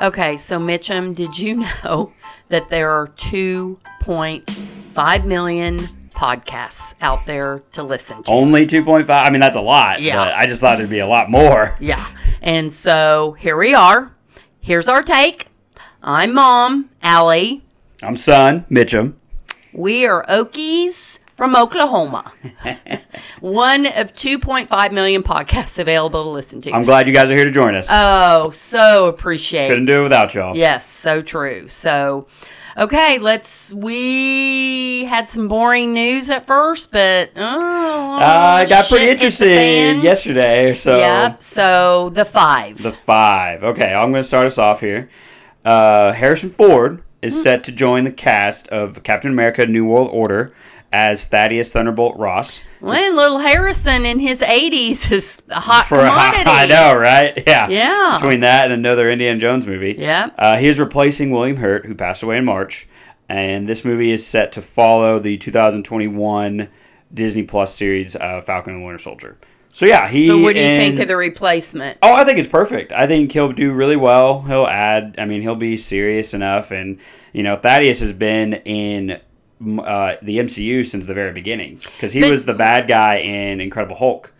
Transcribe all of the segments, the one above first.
Okay, so Mitchum, did you know that there are 2.5 million podcasts out there to listen to? Only 2.5. I mean, that's a lot. Yeah. But I just thought there'd be a lot more. Yeah. And so here we are. Here's our take. I'm mom, Allie. I'm son, Mitchum. We are Okies from Oklahoma. One of 2.5 million podcasts available to listen to. I'm glad you guys are here to join us. oh, so appreciate Couldn't do it without y'all. Yes, so true. So, okay, let's. We had some boring news at first, but oh, Uh, it got pretty shit hit the interesting yesterday. So Yep. So the five. the five. Okay, I'm going to start us off here. Uh, Harrison Ford is Hmm. set to join the cast of Captain America: New World Order as Thaddeus Thunderbolt Ross. Well, little Harrison in his 80s is a hot For a commodity. I know, right? Yeah. Yeah. Between that and another Indiana Jones movie. Yep. Uh, he is replacing William Hurt, who passed away in March, and this movie is set to follow the 2021 Disney Plus series uh, Falcon and the Winter Soldier. So yeah, he. So, what do you and- think of the replacement? Oh, I think it's perfect. I think he'll do really well. He'll add. I mean, he'll be serious enough, and you know, Thaddeus has been in uh, the MCU since the very beginning because he But- was the bad guy in Incredible Hulk,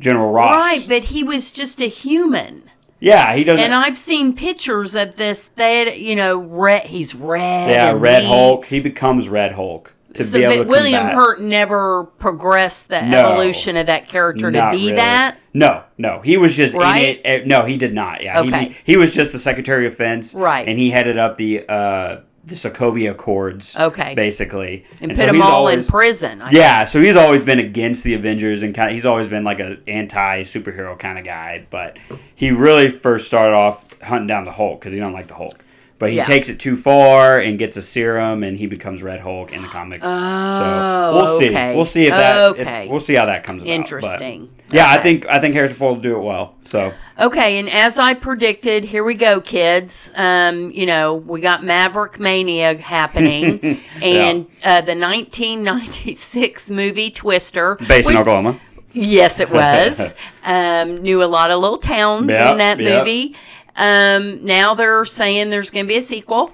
General Ross. Right, but he was just a human. Yeah, he doesn't. And I've seen pictures of this. That you know, red. He's red. yeah, Red neat. Hulk. He becomes Red Hulk to So, be able to William combat. Hurt never progressed the No. evolution of that character to be really. that. No, no, he was just Right? in it. uh, No, he did not. Yeah, Okay. he, he was just the Secretary of Defense. Right. and he headed up the uh, the Sokovia Accords. Okay. basically, And, so put them all always- in prison. I Yeah, so he's always been against the Avengers and kind of, he's always been like an anti superhero kind of guy. But he really first started off hunting down the Hulk because he don't like the Hulk. But he Yeah. takes it too far and gets a serum, and he becomes Red Hulk in the comics. so we'll see. okay. We'll see if that. if- Okay. we'll see how that comes about. But, Interesting. yeah, I think I think Harrison Ford will do it well. So Okay, and as I predicted, here we go, kids. Um, you know, we got Maverick Mania happening, and uh, the 1996 movie Twister. based in Oklahoma. Yes, it was. um, knew a lot of little towns Yep, in that yep. movie. Um, now they're saying there's going to be a sequel,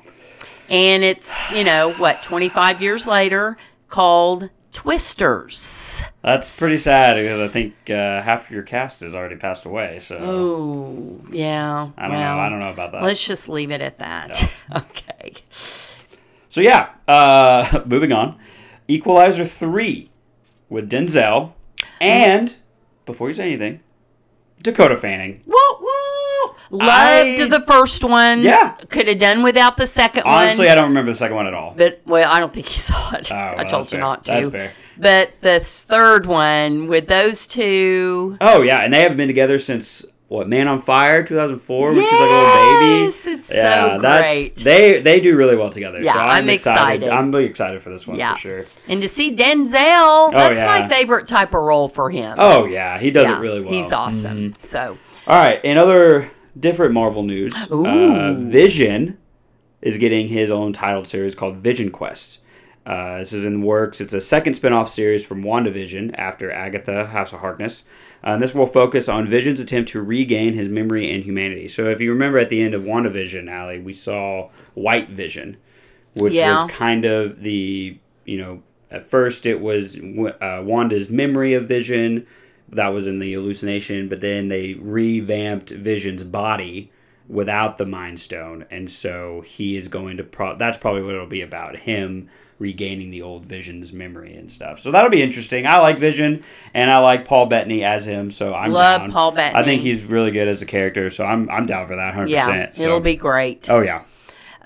and it's you know what, 25 years later, called Twisters. That's pretty sad because I think uh, half of your cast has already passed away. So Oh, yeah. I don't well, know. I don't know about that. Let's just leave it at that. okay. So yeah, uh, moving on. Equalizer three with Denzel and before you say anything, Dakota Fanning. Woo. Loved I- the first one. Yeah. Could have done without the second Honestly, one. I don't remember the second one at all. but well, I don't think he saw it. Oh, well, I told you fair. not to. That's fair. But the third one with those two. Oh yeah, and they haven't been together since what Man on Fire 2004 when she's like a little baby. Yes, it's so yeah, that's great. they they do really well together. Yeah, so I'm, I'm excited. excited. I'm really excited for this one Yeah. for sure. And to see Denzel, that's Oh, yeah. my favorite type of role for him. Oh yeah, he does Yeah, it really well. Mm-hmm. He's awesome. So, All right, in other different Marvel news, uh, Vision is getting his own titled series called Vision Quest. Uh, this is in works. It's a second spin-off series from WandaVision after Agatha, House of Harkness. Uh, and this will focus on Vision's attempt to regain his memory and humanity. So if you remember at the end of WandaVision, Allie, we saw White Vision, which Yeah. was kind of the, you know, at first it was uh, Wanda's memory of Vision that was in the hallucination, but then they revamped Vision's body without the Mind Stone, and so he is going to. Pro- that's probably what it'll be about him regaining the old Vision's memory and stuff. So that'll be interesting. I like Vision, and I like Paul Bettany as him, so I'm Love down. Paul I think he's really good as a character, so I'm I'm down for that, hundred yeah, percent. it'll be great. Oh yeah.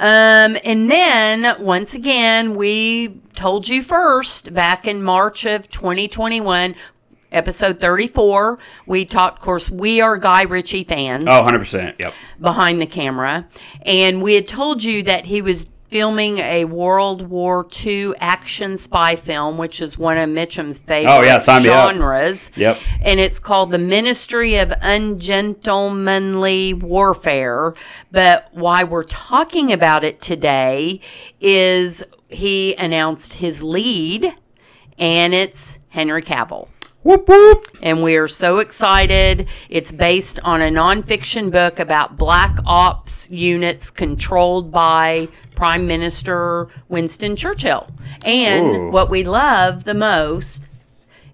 Um, and then once again, we told you first back in March of 2021, episode 34. We talked, of course, we are Guy Ritchie fans Oh, 100 percent. Yep. behind the camera, and we had told you that he was filming a World War II action spy film, which is one of Mitchum's favorite Oh, yeah, sign me up. genres. Yep. And it's called The Ministry of Ungentlemanly Warfare. But why we're talking about it today is he announced his lead, and it's Henry Cavill. Whoop whoop. and we are so excited. It's based on a nonfiction book about black ops units controlled by Prime Minister Winston Churchill. And Ooh. what we love the most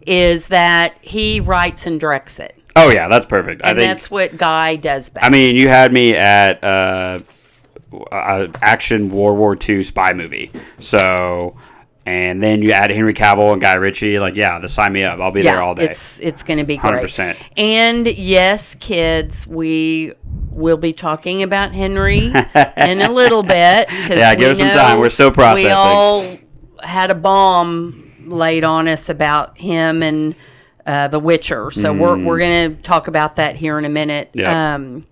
is that he writes and directs it. Oh yeah, that's perfect. I And think. that's what Guy does best. I mean, you had me at uh, uh, action World War II spy movie. So, and then you add Henry Cavill and Guy Ritchie. Like, yeah, just sign me up. I'll be there all day. It's it's going to be great. 100%. And yes, kids, we will be talking about Henry in a little bit. Yeah, give us some time. We're still processing. We all had a bomb laid on us about him and uh, The Witcher, so we're we're going to talk about that here in a minute. Mm. Yeah. Um,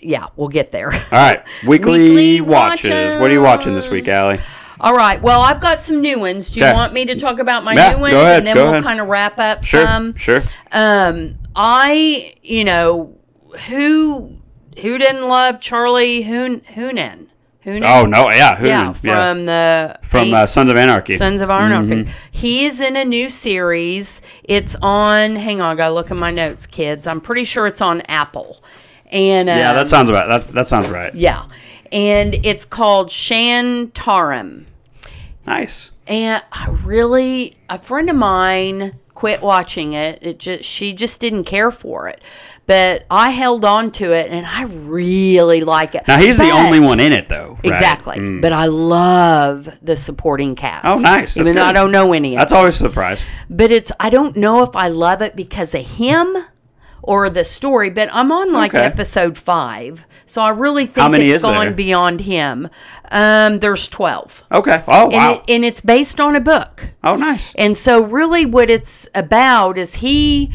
yeah, we'll get there. all right, weekly, Weekly watches. What are you watching this week, watches. Allie? All right. Well, I've got some new ones. Do you Okay. want me to talk about my Yeah, new ones, go ahead, and then go we'll ahead. kind of wrap up Sure, some? sure. Um, I, you know, who who didn't love Charlie Hoon Hoonan? Hoonan? Oh no, yeah, who? yeah, from the from uh, Sons of Anarchy. Sons of Anarchy. He is in a new series. It's on. Hang on, I gotta look at my notes, kids. I'm pretty sure it's on Apple. And yeah, that sounds about that. That sounds right. yeah, and it's called Shantaram. Nice. And I really, a friend of mine quit watching it. It just she just didn't care for it, but I held on to it, and I really like it. Now he's the only one in it, though. right? Exactly, Mm. but I love the supporting cast. Oh, nice. That's Even though I don't know any of That's them. always a surprise. But it's I don't know if I love it because of him or the story. But I'm on like Okay. episode five, so I really think it's gone there? beyond him. Um, there's twelve, Okay. Oh and, wow. it, and it's based on a book. oh nice. And so, really, what it's about is he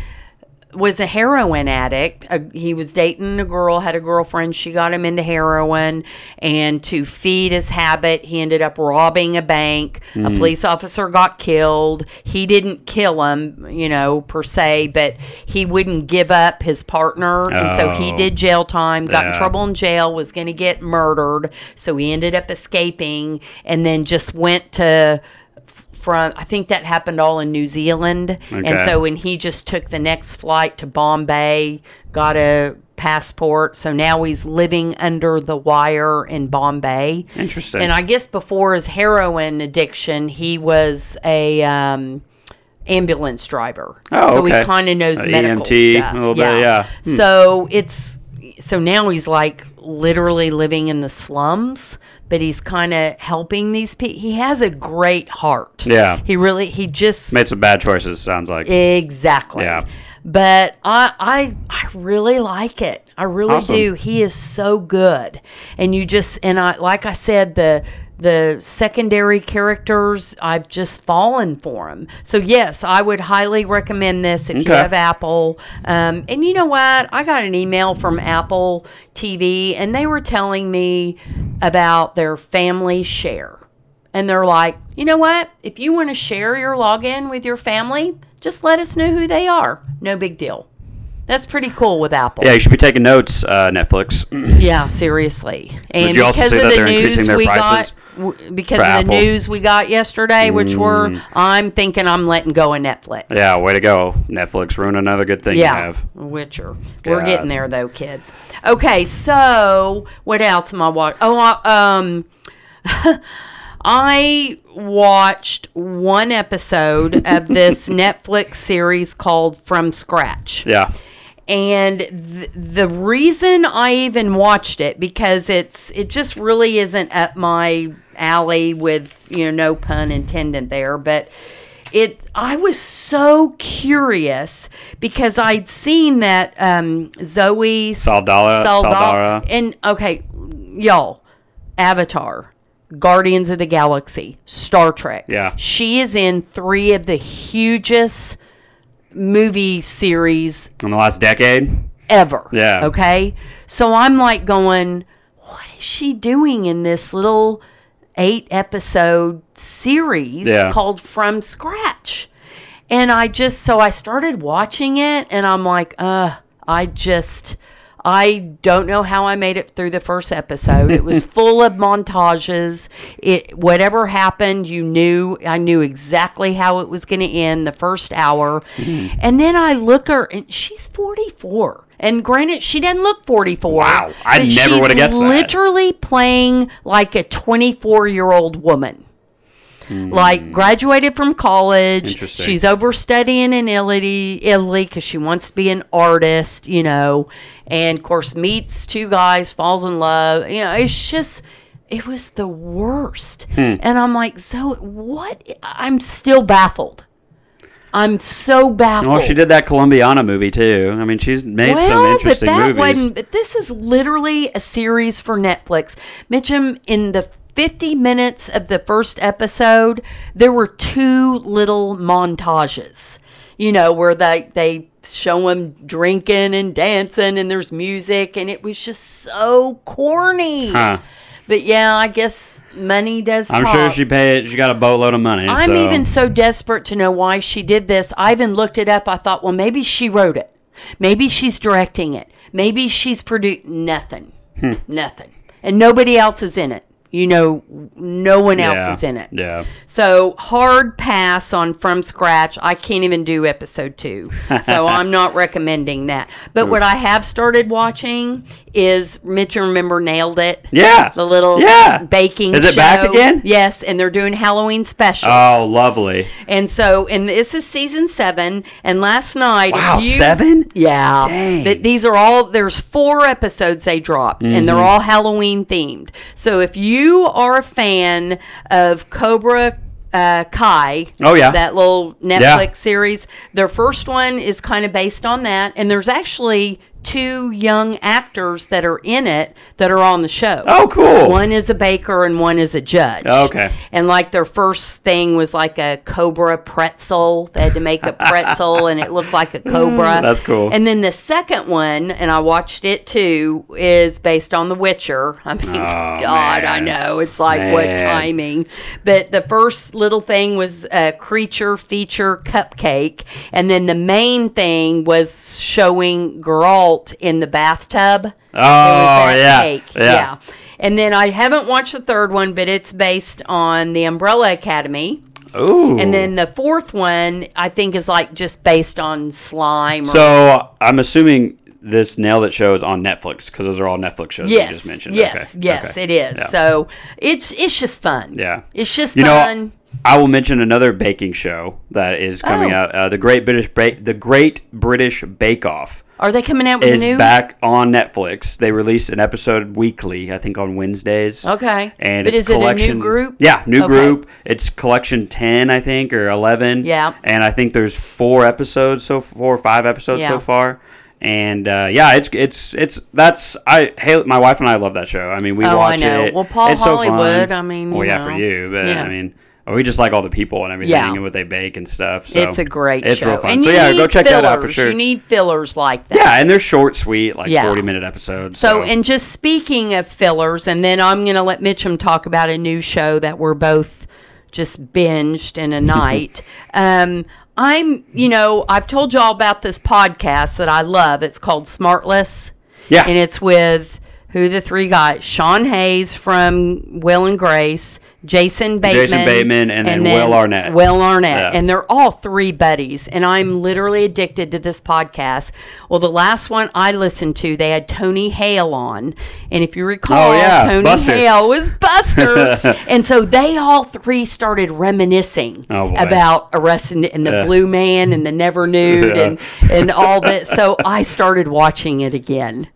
was a heroin addict. Uh, he was dating a girl, had a girlfriend. She got him into heroin. And to feed his habit, he ended up robbing a bank. A police officer got killed. He didn't kill him, you know, per se, but he wouldn't give up his partner. And so he Oh. did jail time, got in trouble in jail, was going to get murdered. So he ended up escaping and then just went to from I think that happened all in New Zealand. And so when he just took the next flight to Bombay, got a passport, so now he's living under the wire in Bombay. Interesting. And I guess before his heroin addiction, he was a um, ambulance driver. Oh, so okay. he kind of knows A medical EMT, stuff. little bit, yeah. Hmm. So it's so now he's like literally living in the slums, but he's kind of helping these people. He has a great heart. Yeah. He really he just Made some bad choices. Sounds like. exactly. Yeah. But I I I really like it. I really Awesome. do. He is so good. And you just and I like I said the the secondary characters I've just fallen for them. So yes, I would highly recommend this if you have Apple. Um, and you know what? I got an email from Apple TV and they were telling me about their family share. And they're like, you know what? If you want to share your login with your family, just let us know who they are. No big deal. That's pretty cool with Apple. Yeah, you should be taking notes, uh, Netflix. Yeah, seriously. And you also because of the news we got, w- because of the Apple? Mm. news we got yesterday, which were, I'm thinking I'm letting go of Netflix. yeah, way to go, Netflix. Ruin another good thing you Yeah, have. Witcher. We're getting there though, kids. Okay, so what else am I watching? Oh, I, um, I watched one episode of this Netflix series called From Scratch. Yeah. And th- the reason I even watched it because it's it just really isn't up my alley with you know no pun intended there, but it I was so curious because I'd seen that um, Zoe Saldana- Saldana. and okay, y'all, Avatar. Guardians of the Galaxy, Star Trek. Yeah. She is in three of the hugest movie series In the last decade. ever. Yeah. Okay. So I'm like going, what is she doing in this little eight episode series Yeah. called From Scratch? And I just, so I started watching it and I'm like, uh, I just, I don't know how I made it through the first episode. It was full of montages. It whatever happened, you knew. I knew exactly how it was going to end the first hour. Mm-hmm. And then I look her, and she's forty four. And granted, she doesn't look forty four. Wow, I never would've guessed that. Literally playing like a twenty four year old woman. Like graduated from college. Interesting. She's over studying in Italy, Italy because she wants to be an artist, you know. And of course, meets two guys, falls in love. You know, it's just, it was the worst. Hmm. And I'm like, so what? I'm still baffled. I'm so baffled. Well, she did that Colombiana movie too. I mean, she's made some interesting but that movies. wasn't. But this is literally a series for Netflix. Mitchum, in the 50 minutes of the first episode, there were two little montages. You know, where they they show them drinking and dancing, and there's music, and it was just so corny. Huh. But yeah, I guess money does. I'm talk. sure she paid. She got a boatload of money. I'm so. even so desperate to know why she did this. I even looked it up. I thought, well, maybe she wrote it. Maybe she's directing it. Maybe she's produced nothing. Hmm. Nothing. And nobody else is in it. You know, no one else yeah. is in it. Yeah. So hard pass on from scratch. I can't even do episode two, so I'm not recommending that. But what I have started watching is Mitch. and Remember, nailed it. Yeah. The little Yeah. baking. Is it back again? Yes, and they're doing Halloween specials. Oh, lovely. And so, and this is season seven. And last night, Wow, you- seven? Yeah. Dang. Th- these are all. There's four episodes they dropped, and Mm-hmm. they're all Halloween themed. So if you are a fan of Cobra. Uh, Kai. Oh, yeah. That little Netflix series. Their first one is kind of based on that, and there's actually two young actors that are in it that are on the show. Oh, cool. One is a baker and one is a judge. Okay. And like their first thing was like a cobra pretzel. They had to make a pretzel and it looked like a cobra. That's cool. And then the second one, and I watched it too, is based on The Witcher. I mean, Oh, God, I know. It's like what timing. But the first little thing was a creature feature cupcake. And then the main thing was showing Geralt in the bathtub. Oh, It was that yeah. Yeah. yeah. And then I haven't watched the third one, but it's based on the Umbrella Academy. Ooh. And then the fourth one, I think, is like just based on slime. Or, So I'm assuming this nail that show is on Netflix because those are all Netflix shows yes, you just mentioned. yes, Okay, yes, okay. it is. Yeah. So it's it's just fun. Yeah. it's just You fun. know, I will mention another baking show that is coming Oh. out. Uh, the Great British ba- the Great British Bake Off Are they coming out with is a new? back on Netflix. They release an episode weekly, I think on Wednesdays. Okay, And but it's is it a collection new group? Yeah, new Okay. group. It's collection ten, I think, or eleven. Yeah. And I think there's four episodes so four or five episodes Yeah. so far. And uh, yeah, it's it's it's that's I hey my wife and I love that show. I mean we Oh, I watch know. it. Well, Paul it's so Hollywood, fun. I mean, well yeah for you, but Yeah. I mean we just like all the people and everything Yeah. and what they bake and stuff. So it's a great it's show. real fun. And so yeah, go check fillers. that out for sure. You need fillers like that. yeah, and they're short, sweet, like Yeah. forty minute episodes. So, and just speaking of fillers, and then I'm going to let Mitchum talk about a new show that we're both just binged in a night. um, I'm, you know, I've told you all about this podcast that I love. It's called Smartless. Yeah. And it's with who the three guys Sean Hayes from Will and Grace, Jason Bateman, Jason Bateman, and then Will Arnett. Will Arnett, Yeah. and they're all three buddies. And I'm literally addicted to this podcast. Well, the last one I listened to, they had Tony Hale on, and if you recall, Oh, yeah, Tony Buster. Hale was Buster, and so they all three started reminiscing Oh, about Arrested and the Yeah. Blue Man and the Never Nude and and all that. So I started watching it again.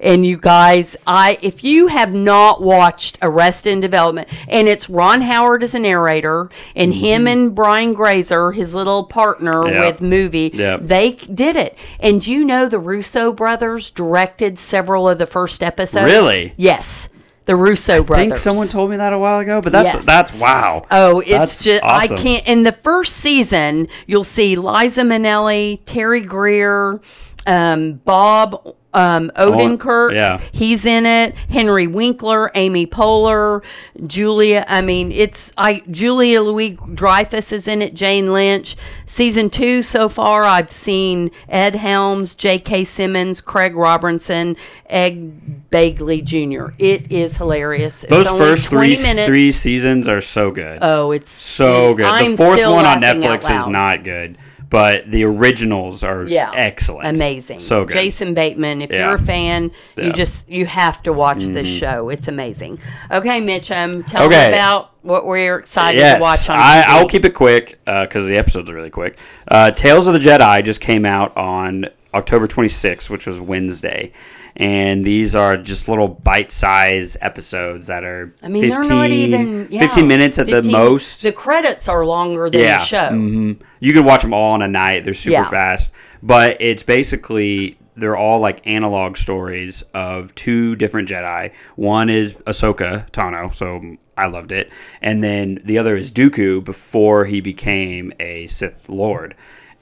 And you guys, I if you have not watched Arrested in Development, and it's Ron Howard as a narrator, and him and Brian Grazer, his little partner Mm-hmm. Yeah. with movie, Yeah. they did it. And you know the Russo brothers directed several of the first episodes. Really? Yes, the Russo I brothers. think someone told me that a while ago, but that's Yes. that's wow. Oh, it's That's just awesome. I can't. In the first season, you'll see Liza Minnelli, Terry Greer, um, Bob um, Odenkirk. yeah. he's in it. Henry Winkler, Amy Poehler, Julia. I mean, it's I Julia Louis Dreyfus is in it. Jane Lynch. Season two so far, I've seen Ed Helms, J.K. Simmons, Craig Robinson, Ed Begley Jr. It is hilarious. Those first three minutes. three seasons are so good. Oh, it's so good. I'm the fourth one on Netflix is not good, but the originals are Yeah. excellent. amazing. So good. Jason Bateman, if Yeah. you're a fan, Yeah. Mm-hmm. you just you have to watch this show. It's amazing. Okay, Mitch, um, tell Okay. me about what we're excited yes, to watch on I, TV. I'll keep it quick because the episodes are really quick. Uh, Tales of the Jedi just came out on October 26th, which was Wednesday. And these are just little bite-sized episodes that are I mean, 15, they're not even yeah, 15 minutes at the most. The credits are longer than yeah, the show. mhm. You can watch them all in a night. They're super Yeah. fast, but it's basically they're all like analog stories of two different Jedi. One is Ahsoka Tano, so I loved it, and then the other is Dooku before he became a Sith Lord,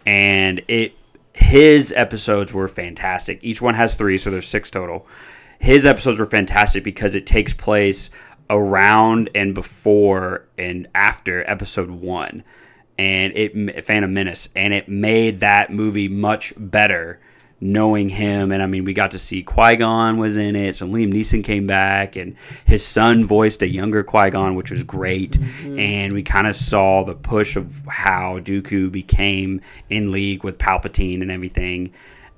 and it his episodes were fantastic. Each one has three, so there's six total. His episodes were fantastic because it takes place around and before and after episode one and it Phantom Menace, and it made that movie much better knowing him. And I mean, we got to see Qui Gon was in it, so Liam Neeson came back, and his son voiced a younger Qui Gon, which was great. Mm-hmm. And we kind of saw the push of how Dooku became in league with Palpatine and everything.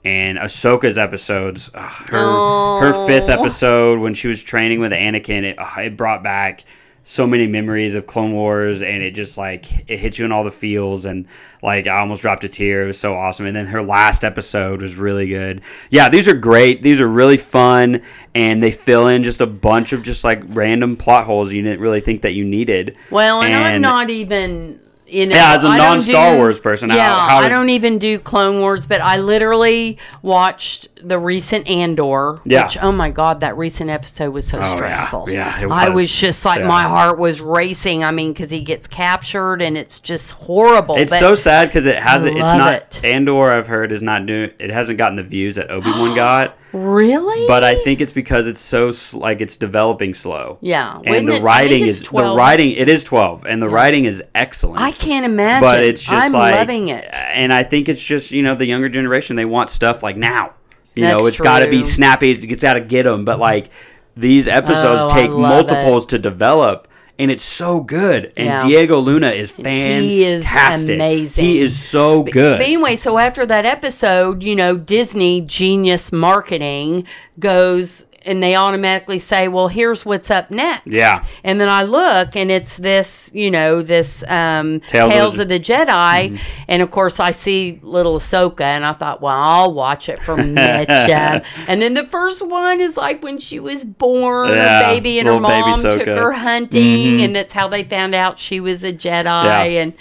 And Ahsoka's episodes, ugh, her her fifth Oh. episode when she was training with Anakin, it, ugh, it brought back so many memories of Clone Wars, and it just like it hit you in all the feels, and like I almost dropped a tear. It was so awesome. And then her last episode was really good. Yeah, these are great. These are really fun, and they fill in just a bunch of just like random plot holes you didn't really think that you needed. Well, and, I'm not even. You know, Yeah, as a I don't non-Star do- Wars person, yeah, how I did- don't even do Clone Wars, but I literally watched the recent Andor. Yeah. Which, oh my god, that recent episode was so Oh, stressful. Yeah, it I was. was just like Yeah. my heart was racing. I mean, because he gets captured, and it's just horrible. It's so sad because it hasn't. It's not. it. Andor, I've heard, is not doing. It hasn't gotten the views that Obi Wan got. Really, But I think it's because it's so like it's developing slow. Yeah. And the it- writing is the writing. It is twelve, and the writing is excellent. I can't imagine. but it's just I'm like, loving it. and I think it's just you know the younger generation they want stuff like now. You know, it's got to be snappy. It's got to get them. But like these episodes Oh, take multiples to develop. And it's so good, and Yeah. Diego Luna is fantastic. He is amazing. He is so good. But anyway, so after that episode, you know, Disney genius marketing goes and they automatically say, "Well, here's what's up next." Yeah. And then I look, and it's this, you know, this um, Tales Tales, of of the- the, Jedi, and of course I see little Ahsoka, and I thought, well, I'll watch it for Mitch. Um, and then the first one is like when she was born, Yeah, her baby, and her mom took her hunting, Mhm. and that's how they found out she was a Jedi, Yeah. and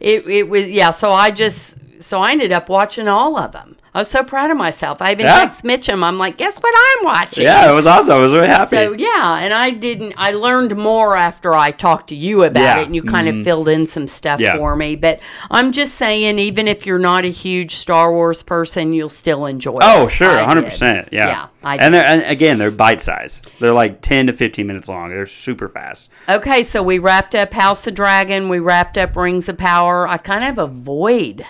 it it was yeah. So I just so I ended up watching all of them. I was so proud of myself. I even Yeah. text Mitchum. I'm like, guess what I'm watching? Yeah, it was awesome. I was really happy. So yeah, and I didn't. I learned more after I talked to you about Yeah. it, and you kind of mm-hmm. filled in some stuff Yeah. for me. But I'm just saying, even if you're not a huge Star Wars person, you'll still enjoy it. oh, sure, 100. percent Yeah, yeah. I and they're and again they're bite size. They're like ten to fifteen minutes long. They're super fast. Okay, so we wrapped up House of Dragon. We wrapped up Rings of Power. I kind of have a void.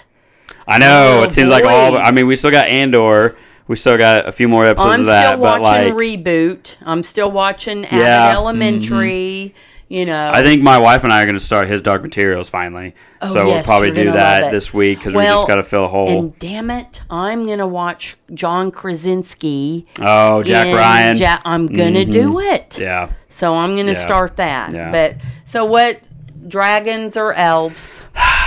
I know. Oh, it seems like all. I mean, we still got Andor. We still got a few more episodes I'm of that, still but watching like, Reboot. I'm still watching Abbott Yeah, mm-hmm. Elementary. You know, I think my wife and I are going to start his Dark Materials finally. Oh, so we'll yes, probably you're do that this week because we just got to fill a hole. And damn it, I'm gonna watch John Krasinski. oh, Jack Ryan. Mm-hmm. Ja- I'm gonna do it. yeah. So I'm gonna Yeah. start that. Yeah. But so what? Dragons or elves?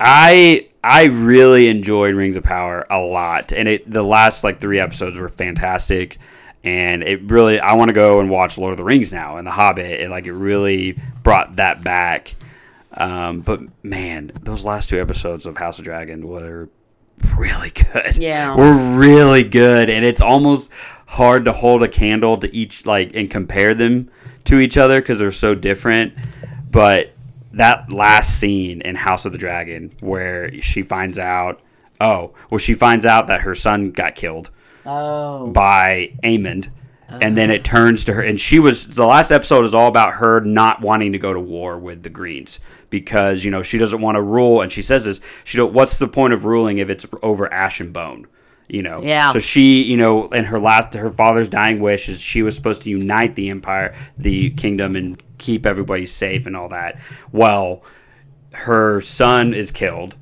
I I really enjoyed Rings of Power a lot, and it the last like three episodes were fantastic, and it really I want to go and watch Lord of the Rings now and The Hobbit. It like it really brought that back. Um, but man, those last two episodes of House of Dragon were really good. Yeah. were really good, and it's almost hard to hold a candle to each like and compare them to each other because they're so different. But that last scene in House of the Dragon where she finds out, oh, well, she finds out that her son got killed. Oh. by Aemond. And then it oh. turns to her, and she was the last episode is all about her not wanting to go to war with the Greens because you know she doesn't want to rule, and she says this. She don't. What's the point of ruling if it's over ash and bone? You know. Yeah. So she, you know, and her last, her father's dying wish is she was supposed to unite the empire, the kingdom, and keep everybody safe and all that. Well, her son is killed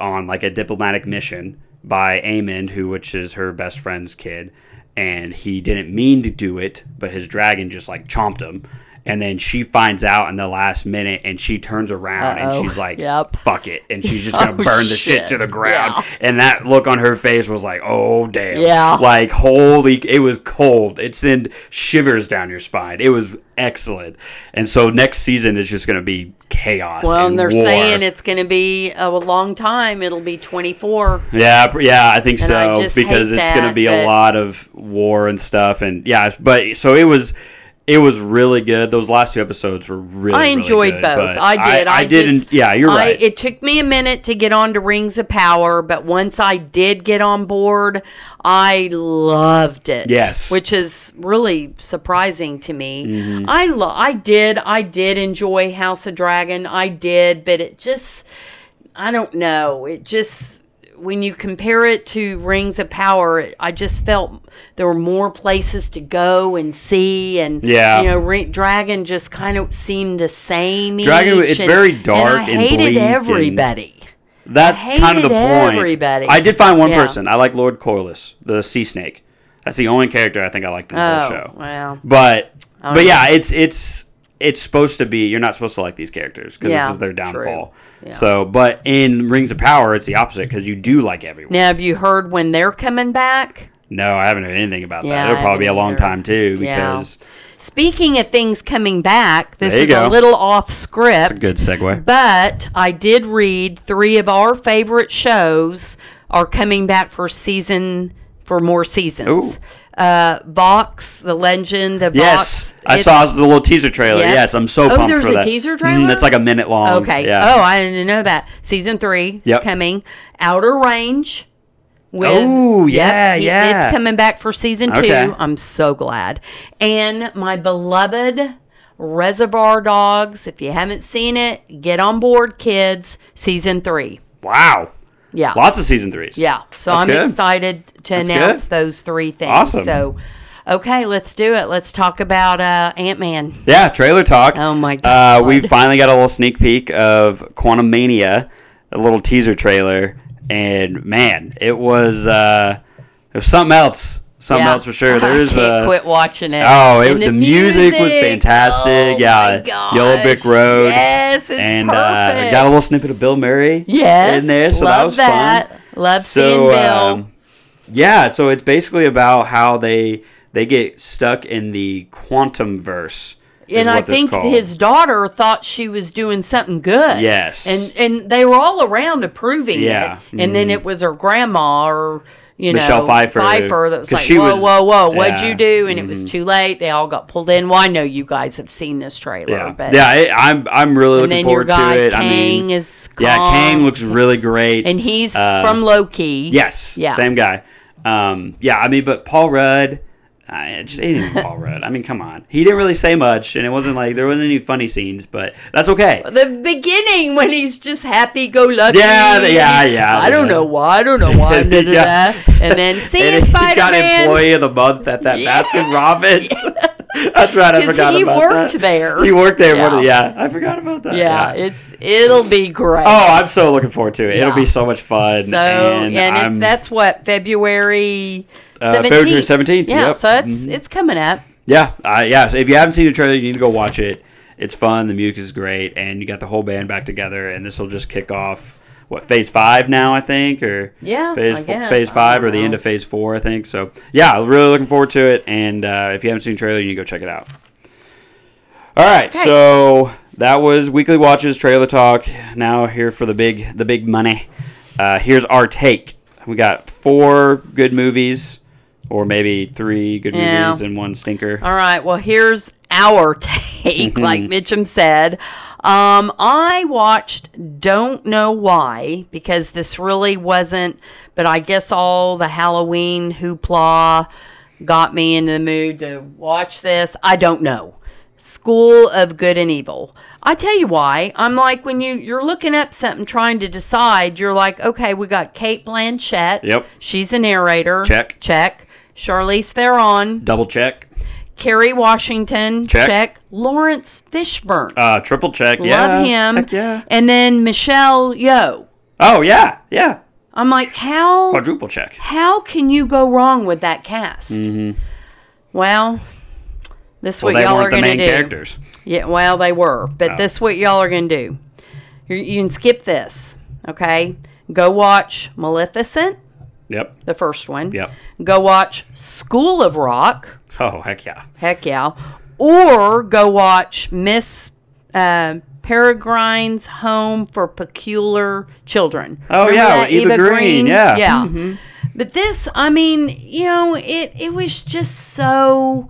on like a diplomatic mission by Aemond, who which is her best friend's kid, and he didn't mean to do it, but his dragon just like chomped him. And then she finds out in the last minute, and she turns around Uh-oh. and she's like, Yep. "Fuck it!" And she's just gonna Oh, burn the shit to the ground. Yeah. And that look on her face was like, "Oh damn!" Yeah. Like holy, it was cold. It sent shivers down your spine. It was excellent. And so next season is just gonna be chaos. Well, and they're war. saying it's going to be a long time. It'll be 24. Yeah, yeah, I think And so just because it's going to be but- a lot of war and stuff, and yeah, but so it was, it was really good. Those last two episodes were really. I really enjoyed good, both. I did. I, I, didn't. just- Yeah, you're I- right. it took me a minute to get on to Rings of Power, but once I did get on board, I loved it. Yes. Mm-hmm. which is really surprising to me. I lo- I did. I did enjoy House of Dragon. I did, but it just, I don't know. It just. When you compare it to Rings of Power, I just felt there were more places to go and see, and Yeah. you know, Ring, Dragon just kind of seemed the same. Dragon, it's and- very dark and I and hated bleak and- everybody. That's kind of the point. everybody. I did find one Yeah. person. I like Lord Corlys, the sea snake. That's the only character I think I liked in the Oh, whole show. well. But Oh, but yeah, it's it's it's supposed to be. You're not supposed to like these characters because Yeah, this is their true. downfall. Yeah. So, but in Rings of Power, it's the opposite because you do like everyone. Now, have you heard when they're coming back? No, I haven't heard anything about Yeah, that. It'll probably be a haven't long either. time too Yeah. because Speaking of things coming back, this There you is a go. little off script. good segue. But I did read three of our favorite shows are coming back for season for more seasons. Uh, Vox, the Legend of Yes. I it's- saw the little teaser trailer. Yeah. Yes, I'm so Oh, pumped there's for a that. teaser Mm, trailer? it's like a minute long. Okay. Yeah. Oh, I didn't know that. Season three Yep. is coming. Outer Range. With, Oh, yeah, he- yeah. It's coming back for season two. Okay. I'm so glad. And my beloved Reservoir Dogs. If you haven't seen it, get on board, kids. Season three. wow. Yeah. Lots of season threes. Yeah. So That's I'm good. excited to That's announce good. those three things. Awesome. So, okay, let's do it. Let's talk about uh, Ant Man. Yeah, trailer talk. Oh my Uh, we finally got a little sneak peek of Quantumania, a little teaser trailer, and man, it was uh, it was something else. Something Yeah. else for sure. I There's can't uh, quit watching it. Oh, it, And the, music, was fantastic. oh yeah. Yellow Brick Road. Yes, it's and Uh, got a little snippet of Bill Murray. Yes, in there, so love that was that. fun. Love So seeing Bill. um, yeah, so it's basically about how they they get stuck in the quantum verse. and I think called. his daughter thought she was doing something good. Yes. and and they were all around approving Yeah. it. And then Mhm. it was her grandma or you Michelle know Pfeiffer, that was like, she whoa, was- whoa, whoa, what'd yeah, you do? And it was mhm. too late. They all got pulled in. Well, I know you guys have seen this trailer, Yeah, but yeah. It, I'm I'm really looking forward guy to it. Kang I mean, is yeah, calm. Kang looks really great, and he's Uh, from Loki. yes, Yeah. same guy. Um, yeah, I mean, but Paul Rudd. I just ain't even Paul Rudd. I mean, come on. He didn't really say much, and it wasn't like there wasn't any funny scenes, but that's okay. The beginning when he's just happy go lucky. Yeah, yeah, yeah. I don't know why. I don't know why. da, da, da. Yeah. And then see and you, he Spider got employee of the month at that Yes. Baskin Robbins. That's right. I forgot he about worked that. there. He worked there. Yeah. Yeah. yeah, I forgot about that. Yeah, it's it'll be great. Oh, I'm so looking forward to it. It'll be so much fun. so and, and, it's that's what February Uh. February 17th, Yeah, yep. so it's Mhm. it's coming up. yeah, uh, yeah. So if you haven't seen the trailer, you need to go watch it. It's fun. The music is great, and you got the whole band back together. And this will just kick off what phase five now, I think, or Yeah, phase phase five or the end of phase four, I think. So yeah, really looking forward to it. And uh, if you haven't seen the trailer, you need to go check it out. All right, Okay. so that was weekly watches trailer talk. Now here for the big the big money. Uh, here's our take. We got four good movies, or maybe three good Yeah. movies and one stinker. All right. Well, here's our take, like Mitchum said. Um, I watched Don't Know Why because this really wasn't, but I guess all the Halloween hoopla got me in the mood to watch this. I don't know. School of Good and Evil. I tell you why. I'm like when you you're looking up something trying to decide, you're like, okay, we got Cate Blanchett. Yep. She's a narrator. Check. Check. Charlize Theron. Double check. Kerry Washington. Check. check. Laurence Fishburne. Uh, triple check. yeah. Love him. Heck yeah. And then Michelle Yeoh. Oh yeah, yeah. I'm like, how Quadruple check. how can you go wrong with that cast? Well, this Mm-hmm. Well, what y'all are gonna main do. characters. Yeah, well, they were, but Oh. this what y'all are gonna do. You, you can skip this, okay? Go watch Maleficent, Yep. the first one. Yep. Go watch School of Rock. Oh heck yeah. Heck yeah. Or go watch Miss uh, Peregrine's Home for Peculiar Children. Oh, Remember yeah, that, Eva Green, yeah. Yeah. Mhm. But this, I mean, you know, it, it was just so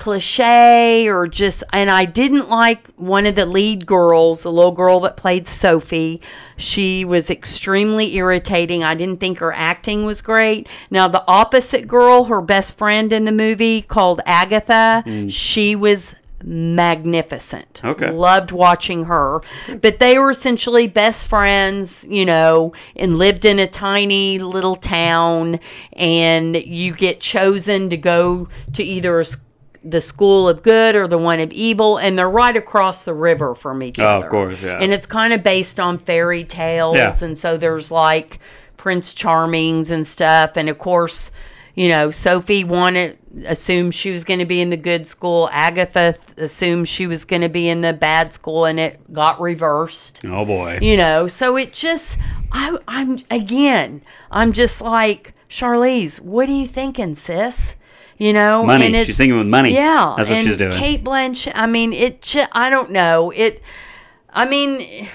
cliche or just and I didn't like one of the lead girls, the little girl that played Sophie. She was extremely irritating. I didn't think her acting was great. Now the opposite girl, her best friend in the movie called Agatha, mm. she was magnificent. Okay. Loved watching her. But they were essentially best friends, you know, and lived in a tiny little town and you get chosen to go to either a s the school of good or the one of evil and they're right across the river from each Oh, other. of course, yeah. And it's kind of based on fairy tales Yeah. and so there's like Prince Charmings and stuff and of course you know, Sophie wanted assumed she was going to be in the good school. Agatha th- assumed she was going to be in the bad school, and it got reversed. Oh boy. You know, so it just, I, I'm again, I'm just like Charlize. What are you thinking, sis? You know, Money. And She's thinking with money. Yeah, That's what and she's doing. Cate Blanchett. I mean, it. I don't know. It. I mean,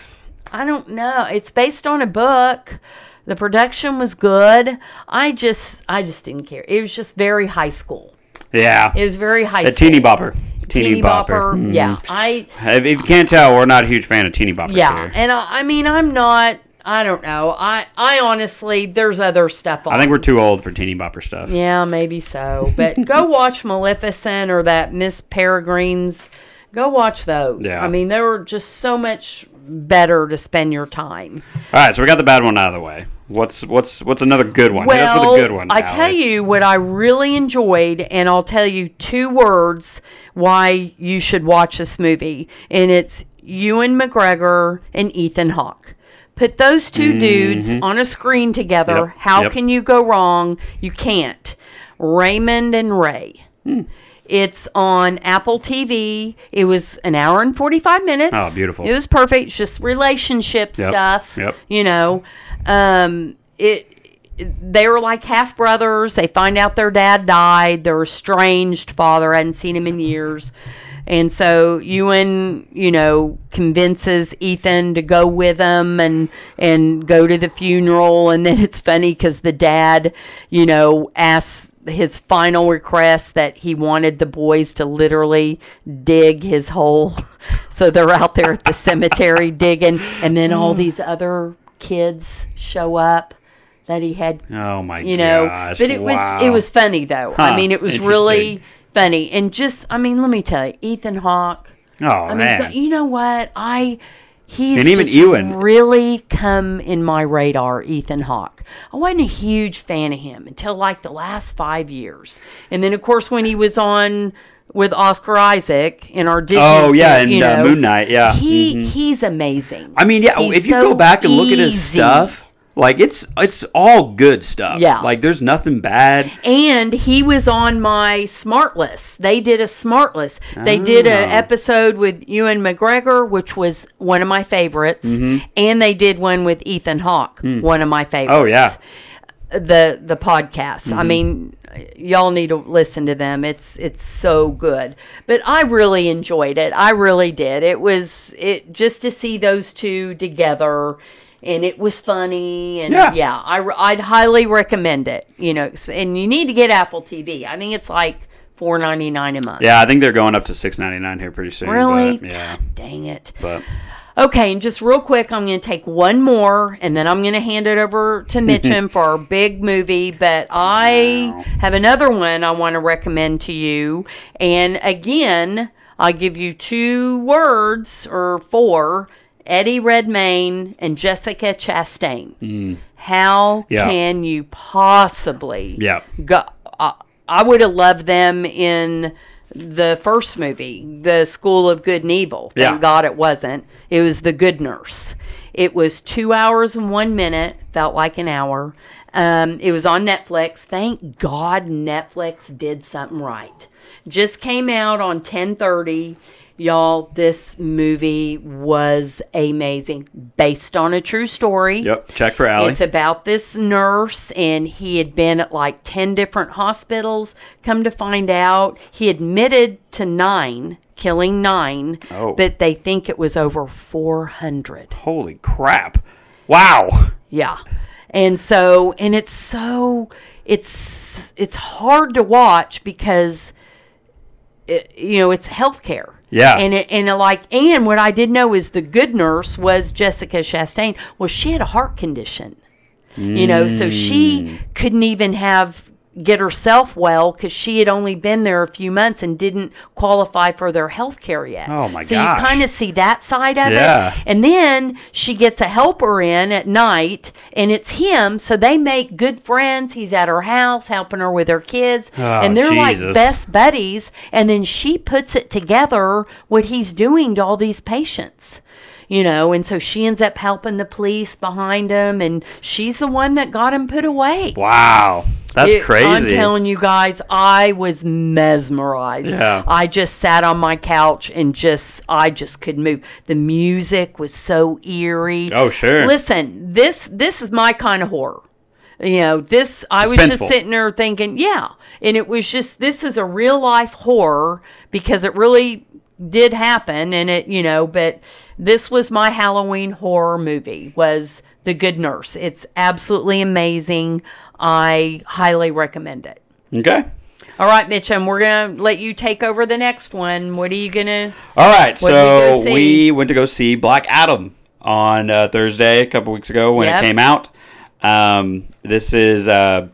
I don't know. It's based on a book. The production was good. I just, I just didn't care. It was just very high school. Yeah. It was very high A school. teeny bopper. Teeny, Teeny bopper. bopper. Mhm. Yeah, I. If if you can't tell, we're not a huge fan of teeny boppers Yeah, here. and I, I mean, I'm not. I don't know. I, I honestly, there's other stuff on. I think we're too old for teeny bopper stuff. Yeah, maybe so. But go watch Maleficent or that Miss Peregrine's. Go watch those. Yeah. I mean, they were just so much better to spend your time. All right, so we got the bad one out of the way. What's what's what's another good one? Hit us Well, with a good one. I Allie. tell you what I really enjoyed, and I'll tell you two words why you should watch this movie, and it's Ewan McGregor and Ethan Hawke. Put those 2 dudes on a screen together. Mm-hmm. Yep, How yep. can you go wrong? You can't. Raymond and Ray. Hmm. It's on Apple TV. It was an hour and 45 minutes. Oh, beautiful. It was perfect. It's just relationship Yep, stuff. yep. You know, um, it they were like half brothers. They find out their dad died. Their estranged father hadn't seen him in years. And so Ewan, you know, convinces Ethan to go with him and and go to the funeral. And then it's funny because the dad, you know, asks his final request that he wanted the boys to literally dig his hole. So they're out there at the cemetery digging, and then all these other kids show up that he had Oh my you know gosh. but it was it was funny though i mean it was really funny and just i mean let me tell you ethan hawke Oh i man. th- you know what i he's And even just Ewan. really come in my radar ethan hawke i wasn't a huge fan of him until like the last five years and then of course when he was on with oscar isaac in our disney oh yeah, se- and you uh, Moon Knight. Yeah. he Mhm. he's amazing I mean, yeah. He's if you so go back and look at his stuff, like it's it's all good stuff. Yeah. Like there's nothing bad. And he was on my Smartless. They did a Smartless. They did an Oh. episode with Ewan McGregor, which was one of my favorites, and they did one with Ethan Hawke, one of my favorites. Mm-hmm. Oh yeah. the the podcast. Mm-hmm. I mean, y'all need to listen to them. It's it's so good. But I really enjoyed it. I really did. It was it just to see those two together. And it was funny, and Yeah. yeah, I, would highly recommend it. You know, and you need to get Apple TV. I think it's like four ninety nine a month. Yeah, I think they're going up to six ninety nine here pretty soon. Really? but, yeah, God dang it. but Okay, and just real quick, I'm going to take one more, and then I'm going to hand it over to Mitchum for our big movie. But I Wow. have another one I want to recommend to you. And again, I'll give you two words or four Eddie Redmayne and Jessica Chastain. How Mm. Yeah. can you possibly yeah, go, uh, I would have loved them in the first movie, The School of Good and Evil. Thank Yeah. God it wasn't. It was The Good Nurse. It was two hours and one minute, felt like an hour. Um, it was on Netflix. Thank God Netflix did something right. Just came out on 1030. Y'all, this movie was amazing. Based on a true story. yep. Check for Allie. It's about this nurse, and he had been at like 10 different hospitals. Come to find out, he admitted to nine, killing nine, Oh. but they think it was over 400. Holy crap! Wow. Yeah. And so, and it's so, it's, it's hard to watch because, it, you know, it's healthcare. Yeah. And it, and it like, and what I did know is the good nurse was Jessica Chastain. Well, she had a heart condition. You know, so Mm. she couldn't even have get herself well because she had only been there a few months and didn't qualify for their health care yet. Oh, my so gosh. you kind of see that side of Yeah. it. And then she gets a helper in at night and it's him. So they make good friends. He's at her house helping her with her kids. Oh, and they're like best buddies. And then she puts it together what he's doing to all these patients. You know, and so she ends up helping the police behind him, and she's the one that got him put away. Wow. That's It- crazy. I'm telling you guys, I was mesmerized. Yeah. I just sat on my couch and just, I just couldn't move. The music was so eerie. Oh, sure. Listen, this this is my kind of horror. You know, this I was just sitting there thinking, yeah, and it was just this is a real life horror because it really did happen, and it you know, but this was my Halloween horror movie was The Good Nurse. It's absolutely amazing. I highly recommend it. okay. All right, Mitchum, we're gonna let you take over the next one. What are you gonna? All right. What did we go so we went to go see Black Adam on uh, Thursday a couple weeks ago when Yep. it came out. Um, this is uh,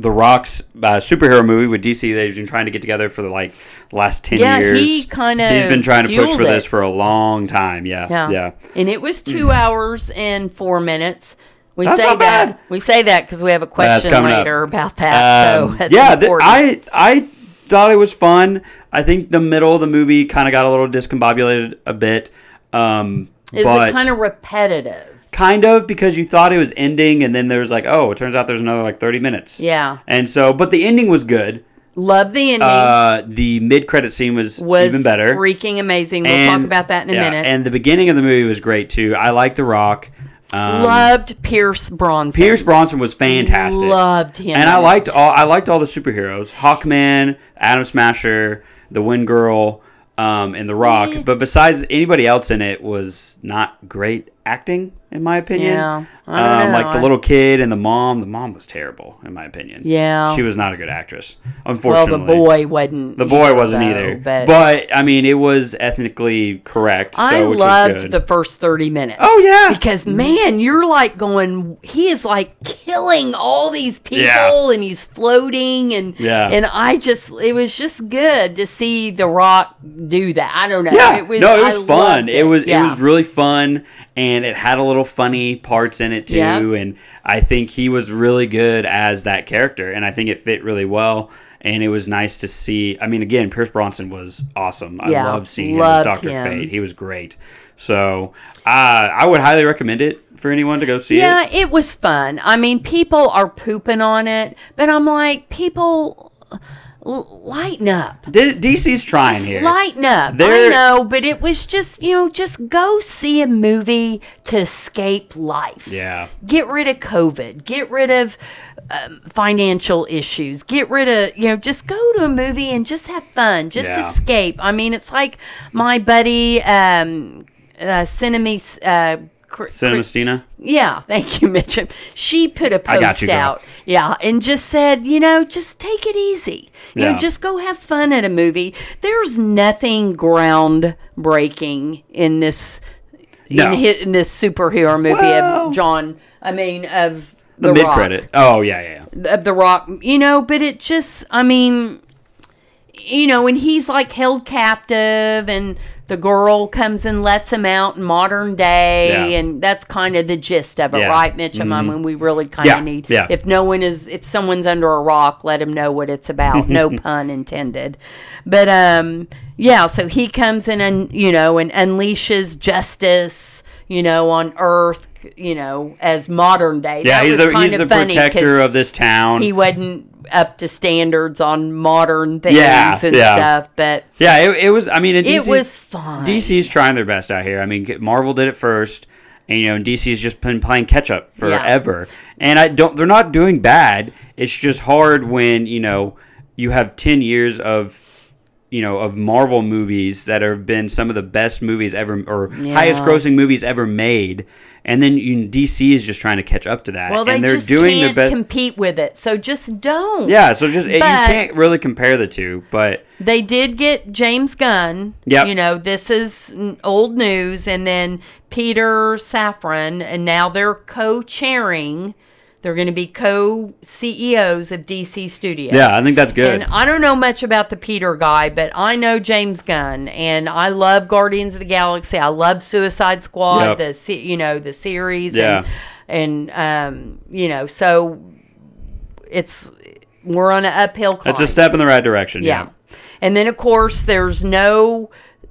the Rock's uh, superhero movie with DC. They've been trying to get together for the like last ten Yeah, years. he kinda he's been trying to push for fueled this for a long time. Yeah, Yeah. yeah. And it was two hours and four minutes. We That's say not that. bad. We say that because we have a question coming up. later about that. Um, so that's yeah, th- I I thought it was fun. I think the middle of the movie kind of got a little discombobulated a bit. Um, Is but it kind of repetitive? Kind of because you thought it was ending, and then there was like, oh, it turns out there's another like 30 minutes. Yeah. And so, but the ending was good. Love the ending. Uh, the mid credit scene was, was even better. freaking amazing. We'll And- talk about that in a yeah, minute. And the beginning of the movie was great too. I like The Rock. Um, Loved Pierce Bronson. Pierce Bronson was fantastic. Loved him. and I liked all I liked all the superheroes: Hawkman, Atom Smasher, the Wind Girl, um, and the Rock. But besides, anybody else in it was not great acting, in my opinion. Yeah, um, like the little kid and the mom. The mom was terrible, in my opinion. Yeah. she was not a good actress. Unfortunately, Well, the boy wasn't. The boy either, wasn't though, either. But, But, I mean, it was ethnically correct. So, I which loved was good. the first 30 minutes. Oh, yeah. Because, man, you're like going, he is like killing all these people Yeah. and he's floating. And, Yeah. and I just, it was just good to see The Rock do that. I don't know. Yeah, It was, no, it I was fun. loved It. was Yeah. it was really fun, and it had a little funny parts in it too. Yeah. And I think he was really good as that character, and I think it fit really well. And it was nice to see. I mean, again, Pierce Bronson was awesome. I Yeah, loved seeing loved him as Doctor. Fate. He was great. So uh, I would highly recommend it for anyone to go see Yeah, it. it was fun. I mean, people are pooping on it, but I'm like, people l- lighten up. D- DC's trying here. Lighten up. I They're- know, but it was just, you know, just go see a movie to escape life. Yeah. Get rid of COVID. Get rid of um, financial issues. Get rid of, you know, just go to a movie and just have fun. Just Yeah. escape. I mean, it's like my buddy, um, uh, Cinemas, uh, Cr- Cinemastina. yeah, thank you, Mitchum. She put a post you, out, yeah, and just said, you know, just take it easy. You Yeah. know, just go have fun at a movie. There's nothing groundbreaking in this No. in, in this superhero movie Well- of John. I mean, of The, the, mid credit. Oh yeah, yeah, yeah. of the Rock. You know, but it just, I mean, you know, and he's like held captive and the girl comes and lets him out in modern day Yeah. and that's kind of the gist of it Yeah. Mm-hmm. right mitchum i mean we really kind of Yeah, need if no one is if someone's under a rock let them know what it's about no pun intended but um yeah so he comes in and you know and unleashes justice you know on earth you know as modern day Yeah, That he's kind he's of the protector of this town. he wasn't up to standards on modern things Yeah, and yeah. stuff but yeah, it, it was. I mean, in it was fun DC's trying their best out here. I mean, Marvel did it first, and you know, and DC's just been playing catch up forever. And I don't. They're not doing bad. It's just hard when you know you have ten years of you know of Marvel movies that have been some of the best movies ever or Yeah. highest grossing movies ever made, and then you, DC is just trying to catch up to that. well they and they're just doing can't their best. compete with it so just don't yeah, so just you can't really compare the two, but They did get James Gunn. Yep. You know, this is old news. And then Peter Safran, and now they're co chairing. They're going to be co CEOs of DC Studios. yeah, I think that's good. And I don't know much about the Peter guy, but I know James Gunn, and I love Guardians of the Galaxy. I love Suicide Squad, Yep. the you know the series, Yeah. and and um, you know so it's we're on an uphill climb. That's a step in the right direction. Yeah. Yeah. And then, of course, there's no,